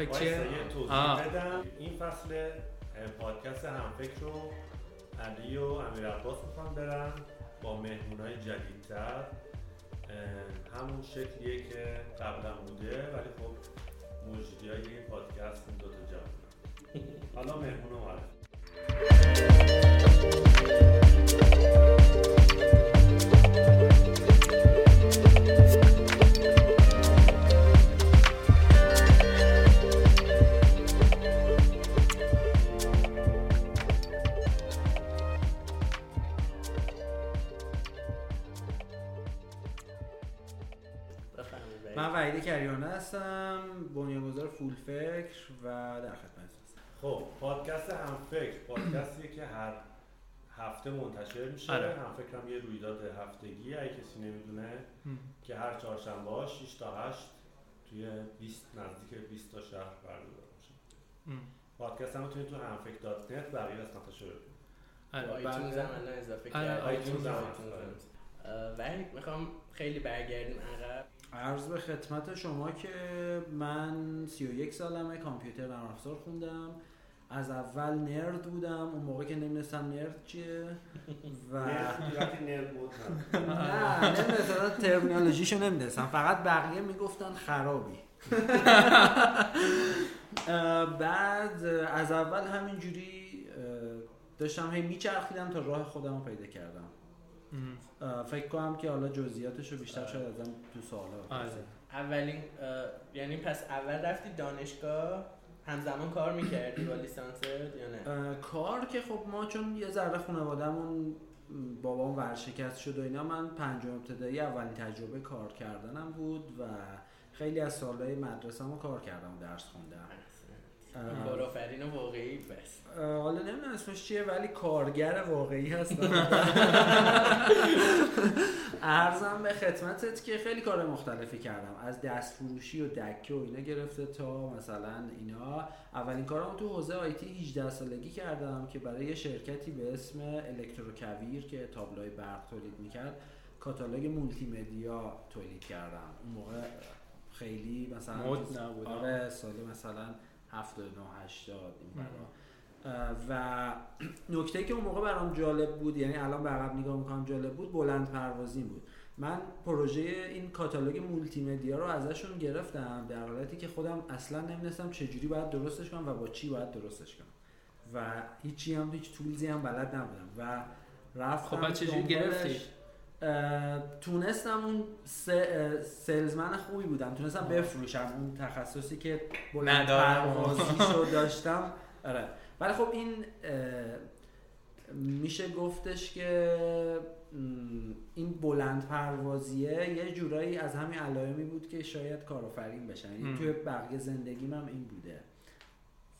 اول بگیم که هم فکر وایسا، چیه؟ یه توضیح آه. بدم. این فصل پادکست همفکر رو علی و امیر عباس می‌خوان برن با مهمون های جدیدتر همون شکلیه که قبلا بوده ولی خب مجری های این پادکست این دوتا جوانن حالا مهمون رو پادکست همفکر. پادکستیه که هر هفته منتشر میشه. آره. همفکر هم یه رویداد هفتگی اگه کسی نمی‌دونه که هر چهارشنبه ها 6 تا 8 توی 20 نزدیک 20 تا شهر برگزار میشه. پادکست هم می‌تونید تو همفکر.net بقیه قسمتاشو ببینید آره، آیتونز بعد- هم الان اضافه آره، کرد آیتونز هم. آیتونز هست. اه، وحید می‌خوام خیلی برگردیم عقب. عرض به خدمت شما که من 31 سالمه کامپیوتر نرم افزار خوندم. از اول نرد بودم اون موقع که نمی‌دونستم نرد چیه و نرد بود. نه نمی‌دونستم ترمینالوژیشو نمی‌دونستم فقط بقیه می‌گفتن خرابی بعد از اول همینجوری داشتم هی میچرخیدم تا راه خودم رو پیدا کردم فکر کنم که حالا جزئیاتش رو بیشتر. شاید ازم تو سوالا آره. اولین یعنی پس اول رفتی دانشگاه همزمان کار می‌کردی با لیسانست یا نه کار که خب ما چون یه ذره خانوادهمون بابام ورشکست شد و اینا من پنجم ابتدایی اولین تجربه کار کردنم بود و خیلی از سالهای مدرسه کار کردم درس خوندم. کارآفرین واقعی بس. حالا نمی‌دونم اسمش چیه ولی کارگر واقعی هستم. عرضم به خدمتت که خیلی کار مختلفی کردم. از دست فروشی و دکه و اینا گرفته تا مثلا اینا. اولین کارم تو حوزه IT 18 سالگی کردم که برای یه شرکتی به اسم الکتروکویر که تابلوی برق تولید می‌کرد کاتالوگ مولتی مدیا تولید کردم. اون موقع خیلی مثلا مد نبود. آره سال مثلا 79 80 این و نکته که اون موقع برام جالب بود یعنی الان به عقب نگاه می‌کنم جالب بود بلند پروازی بود. من پروژه این کاتالوگ مولتی مدیا رو ازشون گرفتم در حالتی که خودم اصلا نمی‌دونستم چجوری باید درستش کنم و با چی باید درستش کنم. و هیچی هم هیچ تولزی هم بلد نبودم. و رفتم خب چجوری دنبالش. تونستم اون سلزمن خوبی بودم تونستم بفروشم اون تخصصی که بلند. پروازیشو داشتم. آره. ولی خب این میشه گفتش که این بلند پروازیه یه جورایی از همین علائمی بود که شاید کارآفرین بشن. یعنی. توی بقیه زندگیم هم این بوده.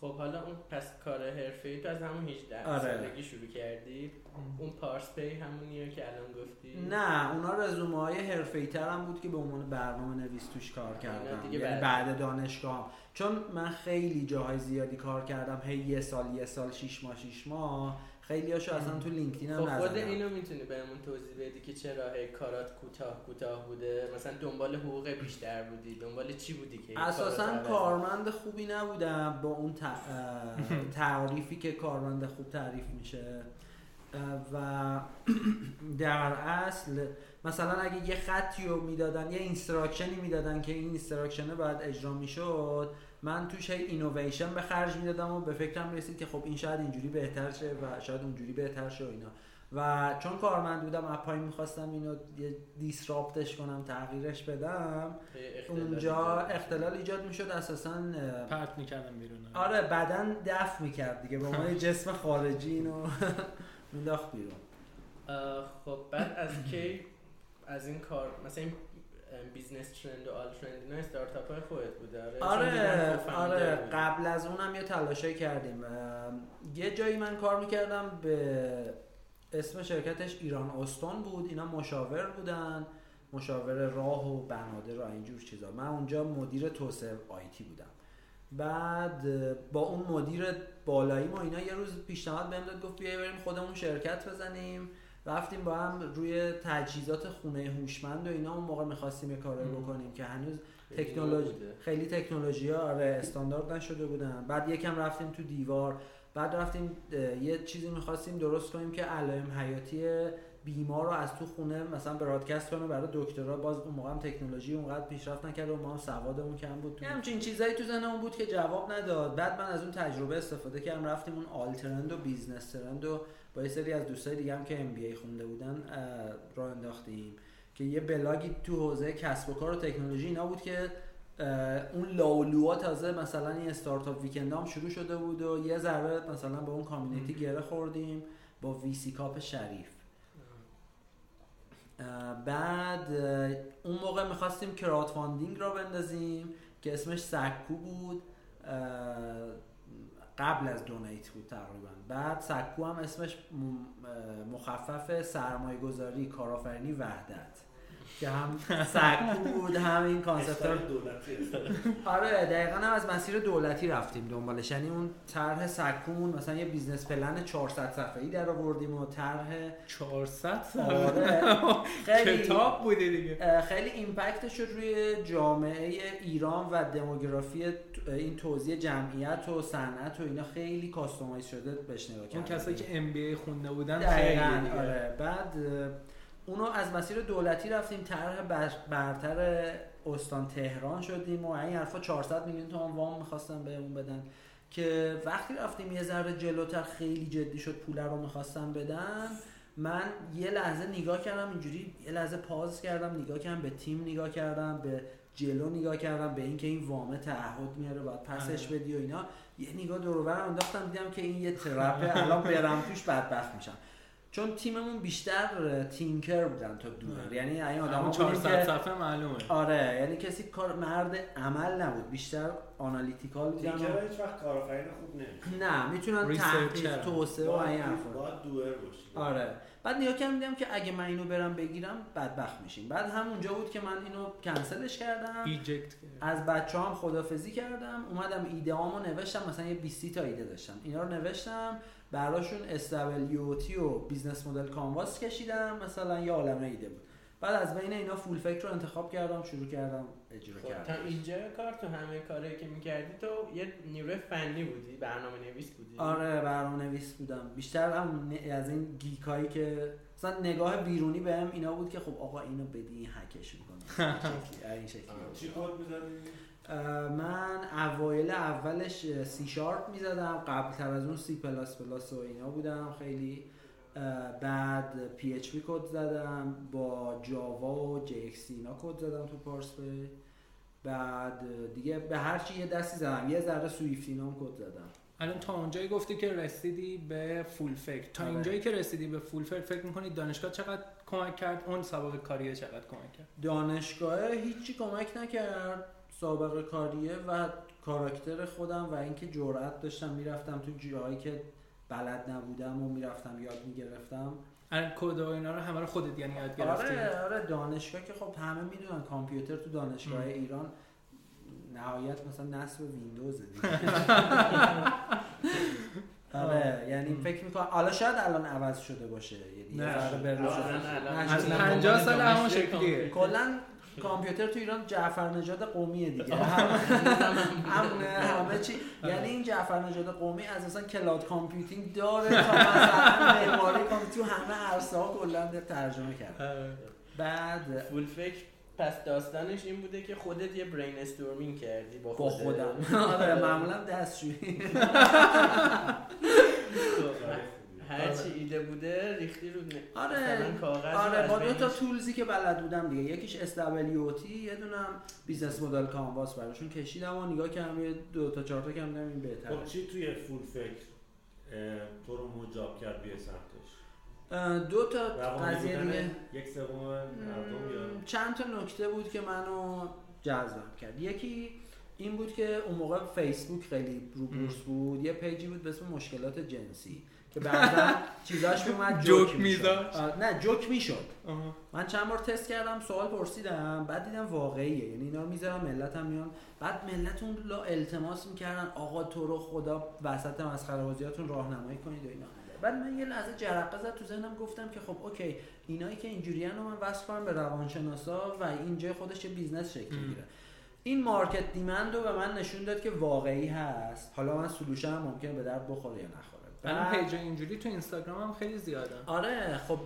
خب حالا اون پس کار حرفه‌ای تو از همون 18 آره. سالگی شروع کردی؟ اون پارس پی همونیه که الان گفتی؟ نه اونا رزومه های حرفه‌ای هم بود که به عنوان برنامه نویس توش کار کردم یعنی بعد. بعد دانشگاه چون من خیلی جاهای زیادی کار کردم هی یه سال یه سال شیش ماه شیش ماه. خیلی هاشو اصلا تو لینکدین هم خب خود. اینو می‌تونی بهمون توضیح بدی که چرا کارات کوتاه کوتاه بوده؟ مثلا دنبال حقوق بیشتر بودی؟ دنبال چی بودی که اساسا کارمند خوبی نبودم با اون ت- تعریفی که کارمند خوب تعریف میشه. و در اصل مثلا اگه یه خطی رو می‌دادن یه instruction ی می‌دادن که این instruction ه باید اجرا می‌شد من توش هی اینویشن به خرج می‌دادم و به فکرم رسید که خب این شاید اینجوری بهتر شه و شاید اونجوری بهتر شه و اینا. و چون کارمند بودم از پایین می‌خواستم اینو یه disrupt ش کنم تغییرش بدم اونجا ایجاد. اختلال ایجاد می‌شد اساسا پرت می‌کردم بیرون. آره. بدن دفع می‌کرد دیگه به عنوان جسم خارجی اینو مینداخت بیرون. خب بعد از کی از این کار مثلا این بیزنس ترند و آل ترند اینا استارتاپ های خودت بوده. آره آره آره. قبل از اونم یه تلاشایی کردیم. یه جایی من کار می‌کردم به اسم شرکتش ایران استون بود. اینا مشاور بودن. مشاور راه و بنادر و اینجور چیزا. من اونجا مدیر توسعه آیتی بودم. بعد با اون مدیر بالایی ما اینا یه روز پیشنهاد بهم داد گفت بیا بریم خودمون شرکت بزنیم. رفتیم با هم روی تجهیزات خونه هوشمند و اینا. اون موقع می‌خواستیم یه ام. بکنیم که هنوز تکنولوژی. خیلی تکنولوژی ها آره استاندارد نشده بودن. بعد یکم رفتیم تو دیوار. بعد رفتیم یه چیزی می‌خواستیم درست کنیم که علائم حیاتی بیمار رو از تو خونه مثلا broadcast کنه. برای دکترا باز اون موقع هم تکنولوژی اونقدر پیشرفت نکرده و ما هم سوادمون کم بود. یه همچین چیزایی تو ذهنمون بود که جواب نداد. بعد من از اون تجربه استفاده کردم. رفتیم اون آلترند و بیزنس ترند و با یه سری از دوستای دیگه هم که MBA خونده بودن راه انداختیم که یه بلاگی تو حوزه کسب و کار و تکنولوژی اینا بود که اون اول اولا تازه مثلا این Startup Weekend هم شروع شده بود و یه ذره مثلا به اون community گره خوردیم با VC Cup شریف. بعد اون موقع می‌خواستیم crowdfunding راه بندازیم که اسمش سکو بود. قبل از دونیت بود تقریبا. بعد سکو هم اسمش مخفف سرمایه گذاری کارآفرینی وحدت. که هم سکو بود هم این concept دولتی. آره دقیقا هم از مسیر دولتی رفتیم دنبالش. یعنی اون طرح سکومون مثلا یه business plan 400 صفحه‌ای در آوردیم و طرح 400 آره. خیلی کتاب بوده دیگه. خیلی impact ش رو روی جامعه ایران و demography این توزیع جمعیت و صنعت و اینا خیلی customize شده بهش نگاه اون کردیم. کسایی که MBA خونده بودن خیلی آره. بعد اونو از مسیر دولتی رفتیم طرح بر- برتر استان تهران شدیم و این حرفا 400 میلیون تومان وام می‌خواستن بهمون بدن که وقتی رفتیم یه ذره جلوتر خیلی جدی شد پول رو می‌خواستن بدن من یه لحظه نگاه کردم اینجوری یه لحظه پاز کردم نگاه کردم به تیم نگاه کردم به جلو نگاه کردم به اینکه این وامه تعهد میاره باید پسش آره. بدی و اینا یه نگاه دور و برم انداختم دیدم که این یه ترپه الان برم توش بدبخت میشم چون تیممون بیشتر thinker بودن تا doer آره. یعنی این آدم 400 که صفحه معلومه. آره یعنی کسی کار مرد عمل نبود بیشتر analytical بودن thinker هیچ وقت کارآفرین خوب نمیشه نه می‌تونن. تحقیق توسعه و این حرفا. باید دور باشی. آره. بعد نگاه کردم دیدم که اگه من اینو برم بگیرم بدبخت میشیم. بعد همونجا بود که من اینو کنسلش کردم. eject از بچه هم خدافزی کردم. اومدم ایده هامو نوشتم مثلا یه 20 تا ایده داشتم. اینا رو نوشتم. براشون SWOT و business model canvas کشیدم مثلا یه عالمه ایده بود. بعد از بین اینا فول فکر رو انتخاب کردم شروع کردم اجرا خب کردم تا اینجا کار تو همه کاری که می‌کردی تو یه نیروی فنی بودی برنامه نویس بودی. آره برنامه نویس بودم. بیشتر هم ن- از این geek ایی که مثلا نگاه بیرونی بهم اینا بود که خب آقا اینو بدی این هکش می‌کنه. این شکلی این شکلی. بود. چی کد می‌زنی؟ من اوایل اولش C Sharp می‌زدم قبل تر از اون سی پلاس پلاس و اینا بودم خیلی. بعد PHP کد زدم با Java و جی اکس اینا کد زدم تو پارسپی بعد دیگه به هر چی یه دستی زدم یه ذره Swift اینا هم کد زدم. الان تا اونجایی گفتی که رسیدی به فول فکر تا آره. اینجایی که رسیدی به فول فکر فکر می‌کنی دانشگاه چقدر کمک کرد اون سابقه کاریه چقدر کمک کرد؟ دانشگاه هیچی کمک نکرد. سابقه کاریه و کاراکتر خودم و اینکه جرأت داشتم می‌رفتم تو جاهایی که بلد نبودم و می‌رفتم یاد می‌گرفتم. الان کد و اینا رو همه رو خودت یعنی یاد گرفتی؟ آره آره دانشگاه که خب همه می‌دونن کامپیوتر تو دانشگاه ام. ایران نهایت مثلا نصب ویندوز دیگه. آره یعنی فکر می‌کنم حالا شاید الان عوض شده باشه یعنی نه، از نه، 50 سال همون شکلیه کلا کامپیوتر تو ایران جعفر نژاد قومیه دیگه هم همونه همه چی یعنی این جعفر نژاد قومی از اصلا cloud computing داره تا مثلا معماری کامپیوتر تو همه عرصه ها کلا ترجمه کرد بعد فول فکر پس داستانش این بوده که خودت یه brainstorming کردی با, با خودت. خودم آره معمولا دستشویی خب، هر چی ایده بوده ریختی رو ن- آره. کاغذ آره با دو تا tools ی که بلد بودم دیگه. یکیش SWOT یه دونم business model canvas براشون کشیدم و نگاه کردم یه دو تا چهار تا کم دیدم این بهتره. خب چی توی فول فکر؟ تو رو مجاب کرد بیای سمتش. دو تا قضیه دیگه. یک سوم مردم چند تا نکته بود که منو جذب کرد. یکی این بود که اون موقع فیسبوک خیلی رو بورس بود. یه page ی بود به اسم مشکلات جنسی. که بعدا چیزاش میومد جوک می‌ذاشت؟ نه جوک می‌شد. من چند بار تست کردم سوال پرسیدم بعد دیدم واقعیه. یعنی اینا رو می‌ذارم ملت هم میان. بعد ملت اون لا التماس می‌کردن آقا تو رو خدا وسط مسخره بازیاتون راهنمایی کنید و اینا. بعد من یه لحظه جرقه زد تو ذهنم گفتم که خب OK اینایی که اینجوریان رو من وصل کنم به روانشناسا و اینجا خودش یه business شکل. می‌گیره. این market demand رو به من نشون داد که واقعی هست. حالا من solution هم ممکنه به درد بخوره یا نخوره. بعد- page اینجوری تو اینستاگرام هم خیلی زیاده آره خب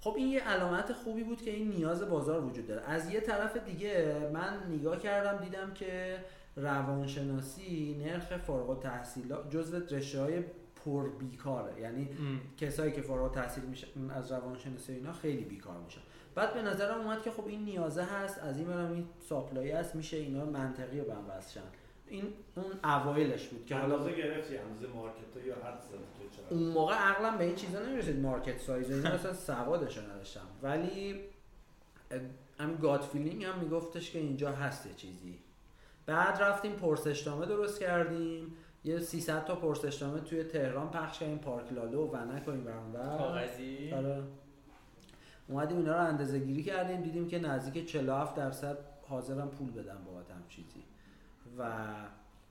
خب این یه علامت خوبی بود که این نیاز بازار وجود داره از یه طرف دیگه من نگاه کردم دیدم که روانشناسی نرخ فارغ التحصیلات جزو رشته های پر بیکاره یعنی ام. کسایی که فارغ التحصیل میشه از روانشناسی اینا خیلی بیکار میشن بعد به نظرم اومد که خب این نیازه هست از این ورم این supply هست میشه اینا منطقی رو به هم. این اون اوایلش بود که حالا اندازه گرفتی اندازه market یا حد چقدر؟ اون موقع عقلم به این چیزا نمی‌رسید market size اینا اصلا سوادش رو نداشتم. ولی همین gut feeling هم میگفتش که اینجا هست یه چیزی. بعد رفتیم پرسشنامه درست کردیم. یه 300 تا پرسشنامه توی تهران پخش کردیم پارک لاله و ونک و این ور اونور کاغذی؟ آره. اومدیم اینا رو اندازه گیری کردیم دیدیم که نزدیک 47 درصد حاضرم پول بدم بابت هم چیزی. و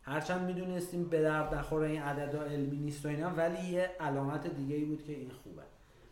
هرچند می‌دونستیم به درد نخوره این عددا علمی نیست و اینا ولی یه علامت دیگه ای بود که این خوبه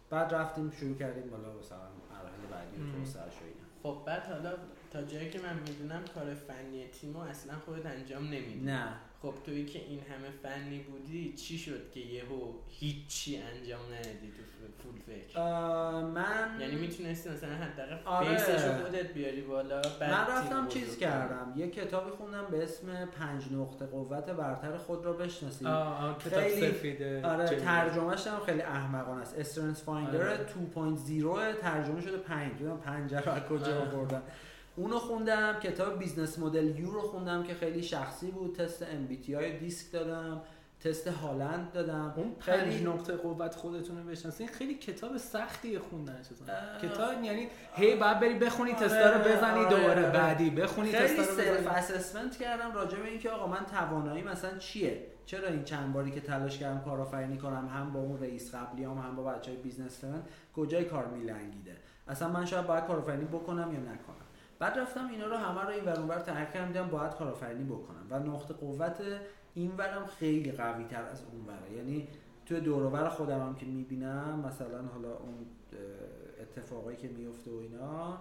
بعد رفتیم شروع کردیم بالا مثلا مراحل بعدی مم. و توسعه‌اش و اینا خب بعد حالا تا جایی که من می‌دونم کار فنی تیمو اصلا خودت انجام نمیدی نه خب تویی که این همه فنی بودی چی شد که یهو هیچی انجام ندی تو فول فکر اه، من یعنی می‌تونستی مثلا حداقل آره. خودت بیاری بالا من رفتم چیز. کردم یه کتابی خوندم به اسم پنج نقطه قوت برتر خود را بشناسید آه آه کتاب خیلی- مفیده آره. ترجمهش هم خیلی احمقانه است StrengthsFinder آره. 2.0 ترجمه شده 5 دیدم 5 رو از کجا آره. آوردن اونو خوندم کتاب Business Model You رو خوندم که خیلی شخصی بود تست MBTI دادم DISC دادم تست هالند دادم. اون خیلی- نقطه قوت خودتون رو بشناسین. خیلی کتاب سختیه خوندنش. کتاب یعنی هی بعد بری بخونی تستا رو آره، بزنی آره، دوباره آره. بعدی بخونی تستا رو self assessment کردم راجع به اینکه آقا من توانایی مثلا چیه؟ چرا این چند باری که تلاش کردم کارآفرینی کنم؟ هم با اون رئیس قبلیام هم با بچه های business کجای کار میلنگیده؟ اصلا من شاید باید کارآفرینی بکنم یا نکنم؟ بعد رفتم اینا رو همه رو این ور اونور تحقیق کردم دیدم باید کارآفرینی بکنم. و نقطه قوت این ورم خیلی قوی تر از اون وره. یعنی توی دور و بر خودم هم که می‌بینم مثلا حالا اون اتفاقایی که میفته و اینا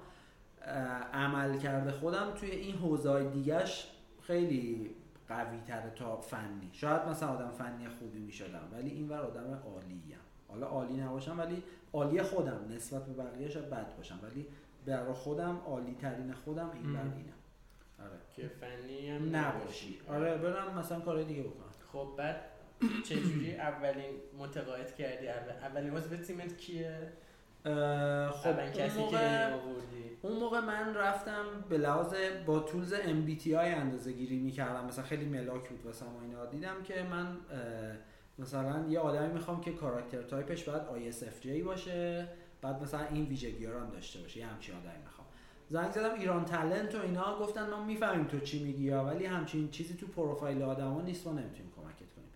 عمل کرده خودم توی این حوزه دیگهش خیلی قوی تره تا فنی. شاید مثلا آدم فنی خوبی می‌شدم ولی این ور آدم عالیم. حالا عالی نباشم ولی عالی خودم نسبت به بقیه شاید بد باشم. ولی برای خودم عالی ترین خودم این ام. اینم آره. که فنی هم نباشی. آره برم مثلا کارهای دیگه بکنم. خب بعد چجوری اولین متقاعد کردی؟ اول اولین عضو تیمت کیه؟ خب اون کسی که موقع آوردی؟ اون موقع من رفتم به لحاظ با تولز MBTI اندازه گیری می‌کردم. مثلا خیلی ملاک بود واسه ما اینا. دیدم که من مثلا یه آدمی می‌خوام که کاراکتر تایپش باید ISFJ باشه. بعد مثلا این ویژگی رو هم داشته باشه یه همچین آدمی می‌خوام. زنگ زدم ایران تلنت و اینا گفتن ما می‌فهمیم تو چی میگی ها، ولی همچین چیزی تو پروفایل آدما نیست ما نمی‌تونیم کمکت کنیم.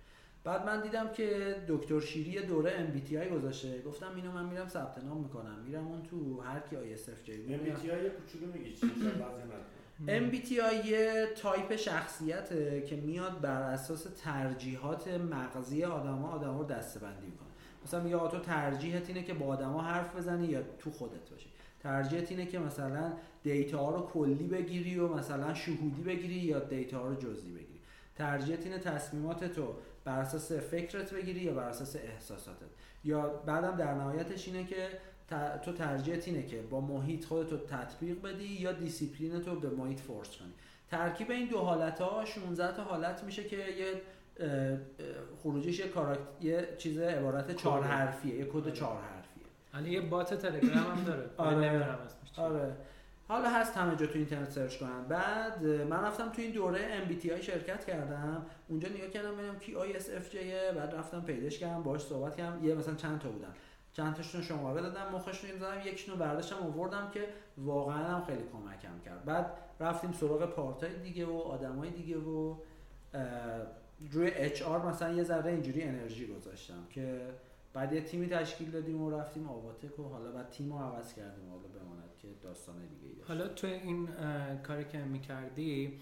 بعد من دیدم که دکتر شیری دوره MBTI گذاشته. گفتم اینو من میرم ثبت نام می‌کنم. میرم اون تو هر کی ISFJ بود میرم. MBTI یه کوچولو میگی چی؟ شاید بعضی ندونن. MBTI یه تایپ شخصیته که میاد بر اساس ترجیحات مغزی آدما آدما رو دسته‌بندی می‌کنه. مثلا یا تو ترجیحت اینه که با آدما حرف بزنی یا تو خودت باشی. ترجیحت اینه که مثلا data ها رو کلی بگیری و مثلا شهودی بگیری یا data ها رو جزئی بگیری. ترجیحت اینه تصمیمات تو بر اساس فکرت بگیری یا بر اساس احساساتت. یا بعدم در نهایتش اینه که تو ترجیحت اینه که با محیط خودتو تطبیق بدی یا دیسیپلین تو به محیط force کنی. ترکیب این دو حالت ها 16 تا حالت میشه که یه خروجیش یه کاراکت یه چیز عبارت چهار. حرفیه یه کد آره. چهار حرفیه. الان یه bot تلگرام هم داره. آره. آره. آره. حالا هست همه جا تو اینترنت سرچ کنن. بعد من رفتم تو این دوره MBTI شرکت کردم. اونجا نگاه کردم ببینم کی ISFJ بعد رفتم پیداش کردم باهاش صحبت کردم. یه مثلا چند تا بودن. چند تاشون شماره دادم مخشون زدم. یکشونو برداشتم آوردم که واقعا هم خیلی کمکم کرد. بعد رفتیم سراغ پارتای دیگه و آدمای دیگه و روی اچ آر مثلا یه ذره اینجوری انرژی گذاشتم که بعد یه تیمی تشکیل دادیم و رفتیم آواتک و حالا بعد تیم رو عوض کردیم حالا بماند که داستان دیگه ای داشت. حالا تو این کاری که می‌کردی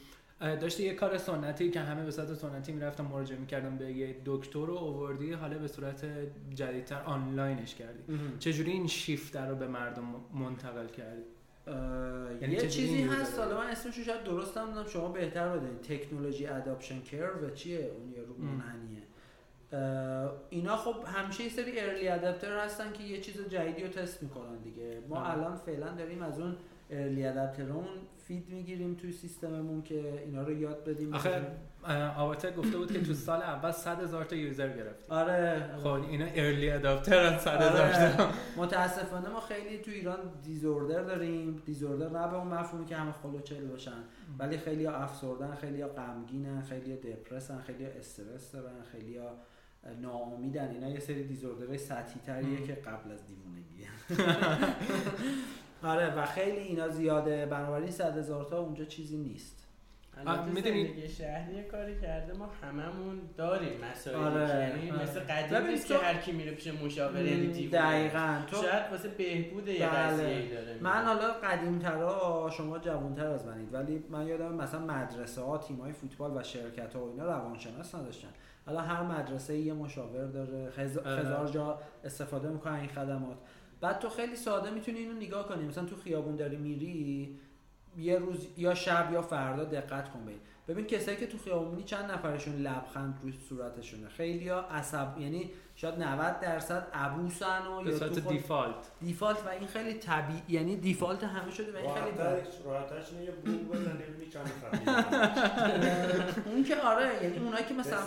داشتی یه کار سنتی که همه به صورت سنتی می‌رفتن مراجعه می‌کردن به یه دکتر رو آوردی حالا به صورت جدیدتر آنلاینش کردی. چجوری این شیفت رو به مردم منتقل کردی؟ یعنی یه چیزی هست رو حالا من اسمشو شاید درست هم بدونم شما بهتر بدونید تکنولوژی اداپشن کرو چیه؟ اون یارو ام. منحنیه اینا خب همیشه یه سری ارلی ادپتر هستن که یه چیز جدیدی رو تست می‌کنن دیگه. ما آه. الان فعلا داریم از اون early adopter ون feed می‌گیریم توی سیستممون که اینا رو یاد بدیم. آخه آواتر گفته بود که تو سال اول 100 هزار تا user گرفتی. آره. خب اینا early adopter 100 هزار آره. تا. متاسفانه ما خیلی تو ایران disorder داریم. disorder نه به اون مفهومی که همه خلوچل باشن ولی خیلی ها افسردن خیلی ها غمگینن خیلی ها depress ن خیلی ها استرس دارن خیلی ها ناامیدن. اینا یه سری disorder های سطحی تریه. که قبل از دیوونگی. آره و خیلی اینا زیاده. بنابراین صد هزار تا اونجا چیزی نیست. می‌دونی- شهری کاری کرده ما هممون داریم مسائلی آره، یعنی آره. مثل قدیم نیست که هر کی میره پیش مشاور یعنی دیوونه. دقیقا. تو شاید واسه بهبود یه بله. قضیه داره من حالا قدیمترا شما جوانتر از منید ولی من یادم مثلا مدرسه ها تیم های فوتبال و شرکت ها و اینا روانشناس نداشتن. حالا هر مدرسه یه مشاور داره آره. هزار جا استفاده می‌کنن این خدمات. بعد تو خیلی ساده می‌تونی اینو نگاه کنی. مثلا تو خیابون داری میری یه روز یا شب یا فردا دقت کن ببین. ببین کسایی که تو خیابون می‌بینی چند نفرشون لبخند روی صورتشونه. خیلی ها عصب یعنی شاید 90 درصد عبوسن و یا صورت تو دیفالت. دیفالت و این خیلی طبیعی یعنی دیفالت همه شده و این خیلی. راحتش اینه یه بوق خفیف اون که آره یعنی اونایی که مثلا.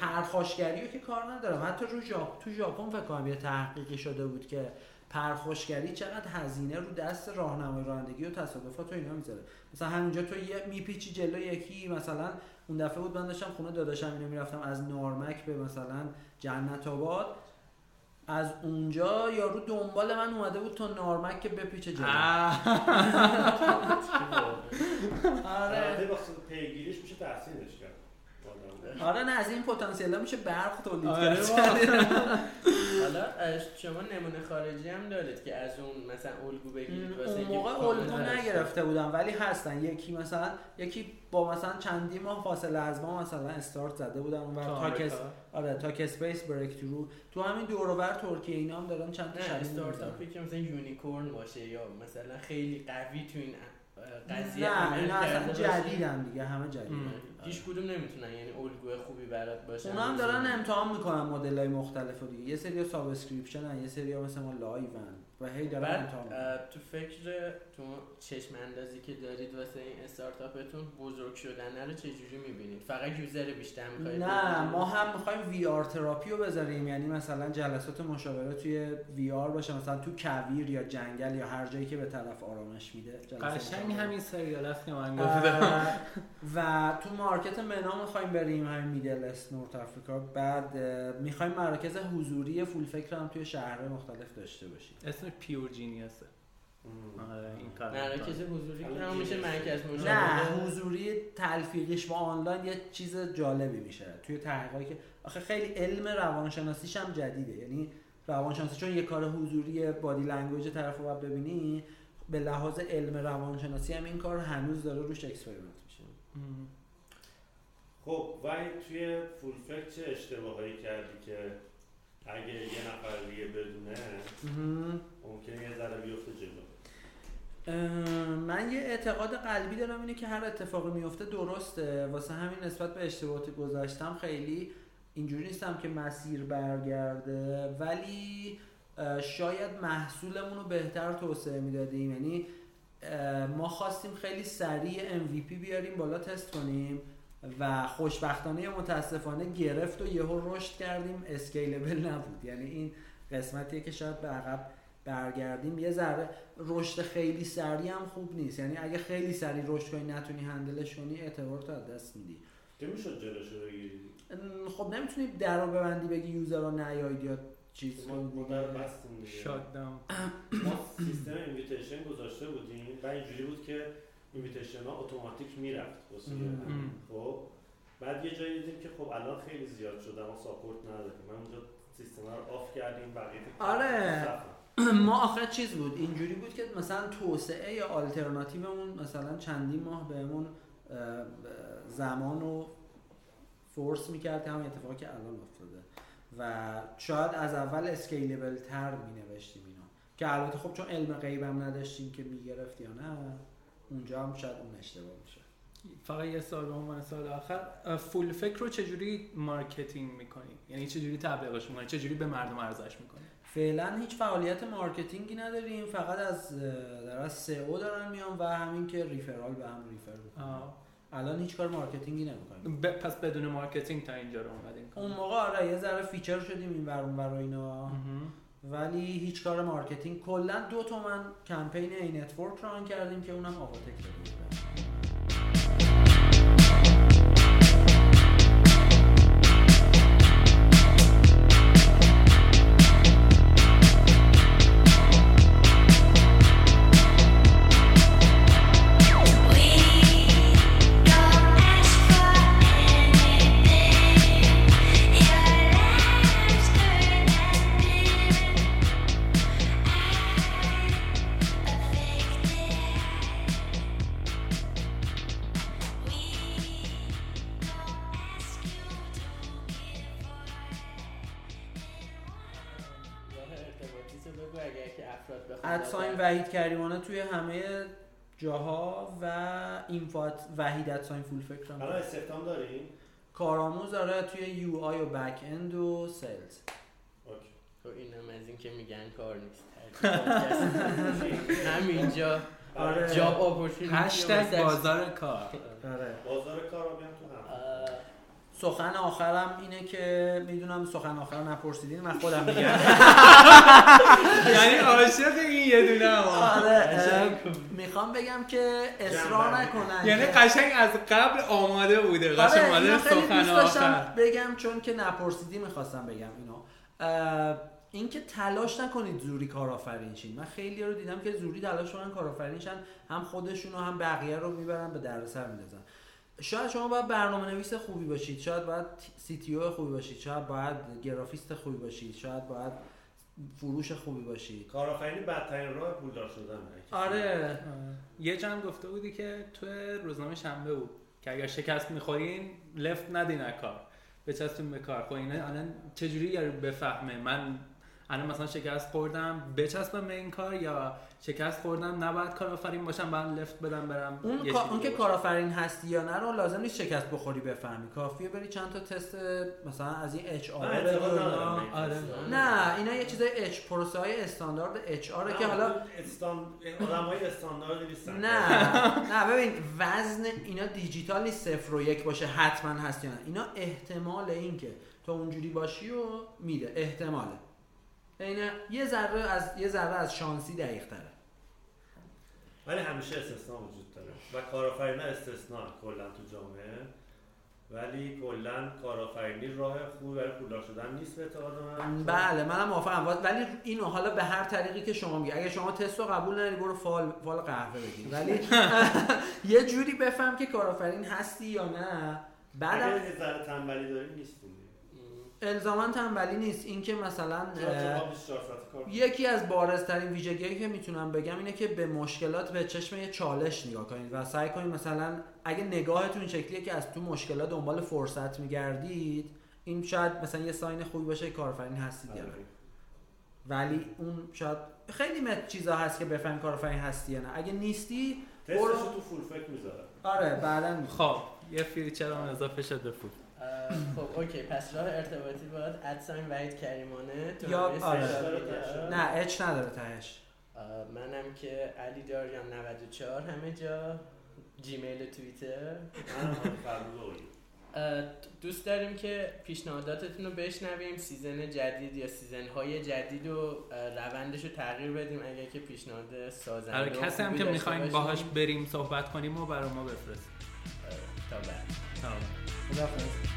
پرخاشگری که کار ندارم. حتی رو ژاپ تو ژاپن فکر کنم یه تحقیقی شده بود که پرخاشگری چقدر هزینه رو دست راهنمای رانندگی و تصادفات و اینا می‌ذاره. مثلا همینجا تو یه میپیچی جلو یکی مثلا اون دفعه بود من داشتم خونه داداشم اینو می‌رفتم از نارمک به مثلا جنت آباد. از اونجا یارو دنبال من اومده بود تا نارمک که بپیچه جلو. آره. پیگیریش میشه تحسینش کرد. آره نه از این پتانسیل میشه برق تولید آره کرد. حالا شما نمونه خارجی هم دارید که از اون مثلا الگو بگیرید واسه اون اینکه موقع الگو نگرفته بودم ولی هستن. یکی مثلا یکی با مثلا چندی ماه فاصله از ما مثلا استارت زده بودن اون وقت تا. کس آره تا اسپیس بریک ترو تو همین دور و بر ترکیه اینا هم دارن چند تا استارتاپی که مثلا یونیکورن باشه یا مثلا خیلی قوی تو این قضیه نه اینا اصلا. جدیدن دیگه همه جدیدن. هیچ کدوم نمی‌تونن یعنی الگوی خوبی برات باشه اونا هم دارن امتحان می‌کنن مدل های مختلف دیگه یه سری subscription ان یه سری مثل ما لایون و هی دارن بعد تو فکر تو چشم اندازی که دارید واسه این استارتاپتون بزرگ شدن رو چجوری می‌بینید؟ فقط user بیشتر می‌خواید نه ما هم می‌خوایم VR therapy رو بذاریم یعنی مثلا جلسات مشاوره توی VR باشه مثلا تو کویر یا جنگل یا هر جایی که به طرف آرامش میده جلسه قشنگ. همین سریال است که من گفتم. و تو market MENA می‌خوایم بریم همین Middle East North Africa بعد می‌خوایم مراکز حضوری فول فکر هم توی شهرهای مختلف داشته باشیم. اسم pure genius ه. آره این کار مراکز حضوری که میشه؟ مرکز نه مشاوره حضوری تلفیقیش با آنلاین یه چیز جالبی میشه. توی تحقیقاتی که آخه خیلی علم روانشناسیش هم جدیده. یعنی روانشناسی چون یه کار حضوری body language طرف رو ببینی به لحاظ علم روانشناسی هم این کار هنوز داره روش experiment میشه. خب ولی توی فول چه اشتباهایی کردی که اگه یه نفر دیگه بدونه ممکنه یه ذره بیفته جلو. من یه اعتقاد قلبی دارم اینه که هر اتفاقی میفته درسته. واسه همین نسبت به اشتباهات گذاشتم خیلی اینجوری نیستم که مسیر برگرده ولی شاید محصولمون رو بهتر توسعه می‌دادیم. یعنی ما خواستیم خیلی سریع MVP بیاریم بالا تست کنیم. و خوشبختانه یا متاسفانه گرفت و یهو رشد کردیم. اسکیلبل نبود. یعنی این قسمتیه که شاید به عقب برگردیم. یه ذره رشد خیلی سریع هم خوب نیست. یعنی اگه خیلی سریع رشد کنی نتونی هندلش کنی اعتبار تو از دست میدی. که می‌شد جلوشو بگیری؟ خب نمی‌تونی در رو ببندی بگی user رو نیاید یا چیز ما در بستیم دیگه. shut down ما سیستم invitation گذاشته بودیم. و اینجوری بود که invitation ها اتوماتیک می‌رفت. خب بعد یه جایی دیدیم که خب الان خیلی زیاد شده ما support نداریم. من اونجا سیستم رو off کردیم بقیه آره. ما آخر چیز بود؟ اینجوری بود که مثلا توسعه یا آلترناتیومون مثلا چندین ماه بهمون زمان رو force می‌کرد همین اتفاقی که الان افتاده. و شاید از اول scalable تر می نوشتیم اینا. که البته خب چون علم غیبم نداشتیم که می‌گرفت یا نه. اونجا هم شاید اون اشتباه میشه فقط یه سوال به عنوان سوال آخر. فول فکر رو چجوری marketing می‌کنی؟ یعنی چجوری تبلیغش می‌کنی؟ چجوری به مردم عرضش می‌کنی؟ فعلا هیچ فعالیت marketing ی نداریم. فقط از در از SEO دارن میان و همین که referral به هم refer الان هیچ کار marketing ی نمی‌کنیم. ب... پس بدون marketing تا اینجا رو اومدیم اون موقع آره یه ذره feature شدیم این ور اون اینا. ولی هیچ کار marketing کلا دو تومن کمپین ad network run کردیم که اونم آواتک ادساین وحید کریمانه توی همه جاها و اینفات وحید ادساین فول فکر هم الان استخدام داریم کارآموز داره توی یو آی و بک اند و سلز اوکی. تو خب اینم از این که میگن کار نیست. همینجا. آره. جاب اپورتونیتی هشتگ بازار کار. آره. بازار کار رو هم سخن آخرم اینه که می‌دونم سخن آخر نپرسیدین من خودم میگم. یعنی عاشق این یه دونه آره می‌خوام بگم که اصرار نکنن یعنی قشنگ از قبل آماده بوده. قشنگ آره، آماده سخن آخر. بگم چون که نپرسیدی می‌خواستم بگم اینو. اینکه تلاش نکنید زوری کارآفرین شین. من خیلی رو دیدم که زوری تلاش کنن کارآفرین شن هم خودشون و هم بقیه رو می‌برن به دردسر میندازن. شاید شما باید برنامه نویس خوبی باشید. شاید باید سی تی او خوبی باشید. شاید باید گرافیست خوبی باشید. شاید باید فروش خوبی باشید. کارآفرینی بدترین راه پولدار شدن. آره. یه جمع گفته بودی که تو روزنامه شنبه بود که اگر شکست می‌خورین لفت ندین کار. بچستون به کار. خب اینا الان چجوری یارو بفهمه؟ من الان مثلا شکست خوردم بچسبم به این کار یا شکست خوردم نباید کارآفرین باشم بعد لفت بدم برم اون, کا... اون که کارآفرین هستی یا نه رو لازم نیست شکست بخوری بفهمی. کافیه بری چند تا تست مثلا از این اچ آر آره. نه اینا یه چیزای اچ پروسه های استاندارد اچ آر که حالا استان آدمای استاندارد نیستن. نه. نه ببین وزن اینا دیجیتال نیست صفر و یک باشه حتما هست یا نه. اینا احتمال این که تو اونجوری باشی و میده. احتماله. عین یه ذره از یه ذره از شانسی دقیق تره. ولی همیشه استثناء وجود داره. و کارآفرینی استثناء کلا تو جامعه. ولی کلا کارآفرینی راه خوبی برای پولدار شدن نیست به اعتقاد من. بله منم موافقم. ولی اینو حالا به هر طریقی که شما میگی اگه شما تست رو قبول نداری برو فال فال قهوه بگیر. ولی یه جوری بفهم که کارآفرین هستی یا نه. بعد اگه ذره تنبلی داری نیست الزاما تنبلی نیست. اینکه مثلا یکی از بارزترین ویژگیهایی که می‌تونم بگم اینه که به مشکلات به چشم یه چالش نگاه کنید و سعی کنید مثلا اگه نگاهتون این شکلیه که از تو مشکلات دنبال فرصت میگردید این شاید مثلا یه ساین خوبی باشه کارفرین هستید یا ولی اون شاید خیلی مت چیزا هست که بفهم کارفرین هستی یا نه. اگه نیستی برو. تو فول فکر می‌ذاره آره بعدا. خب یه فیچر هم اضافه شد به فول. خب اوکی پس راه ارتباطی باید ادساین وحید کریمانه تو یا آره. نه اچ نداره تهش. منم که علی داریان 94 همه جا جیمیل توییتر. دوست داریم که پیشنهاداتتون رو بشنویم season جدید یا season های جدید و روندش رو تغییر بدیم. اگر که پیشنهاد سازنده آره کسی هم که می‌خوایم باهاش بریم صحبت کنیم و برای ما بفرستیم تا بعد. تا بعد.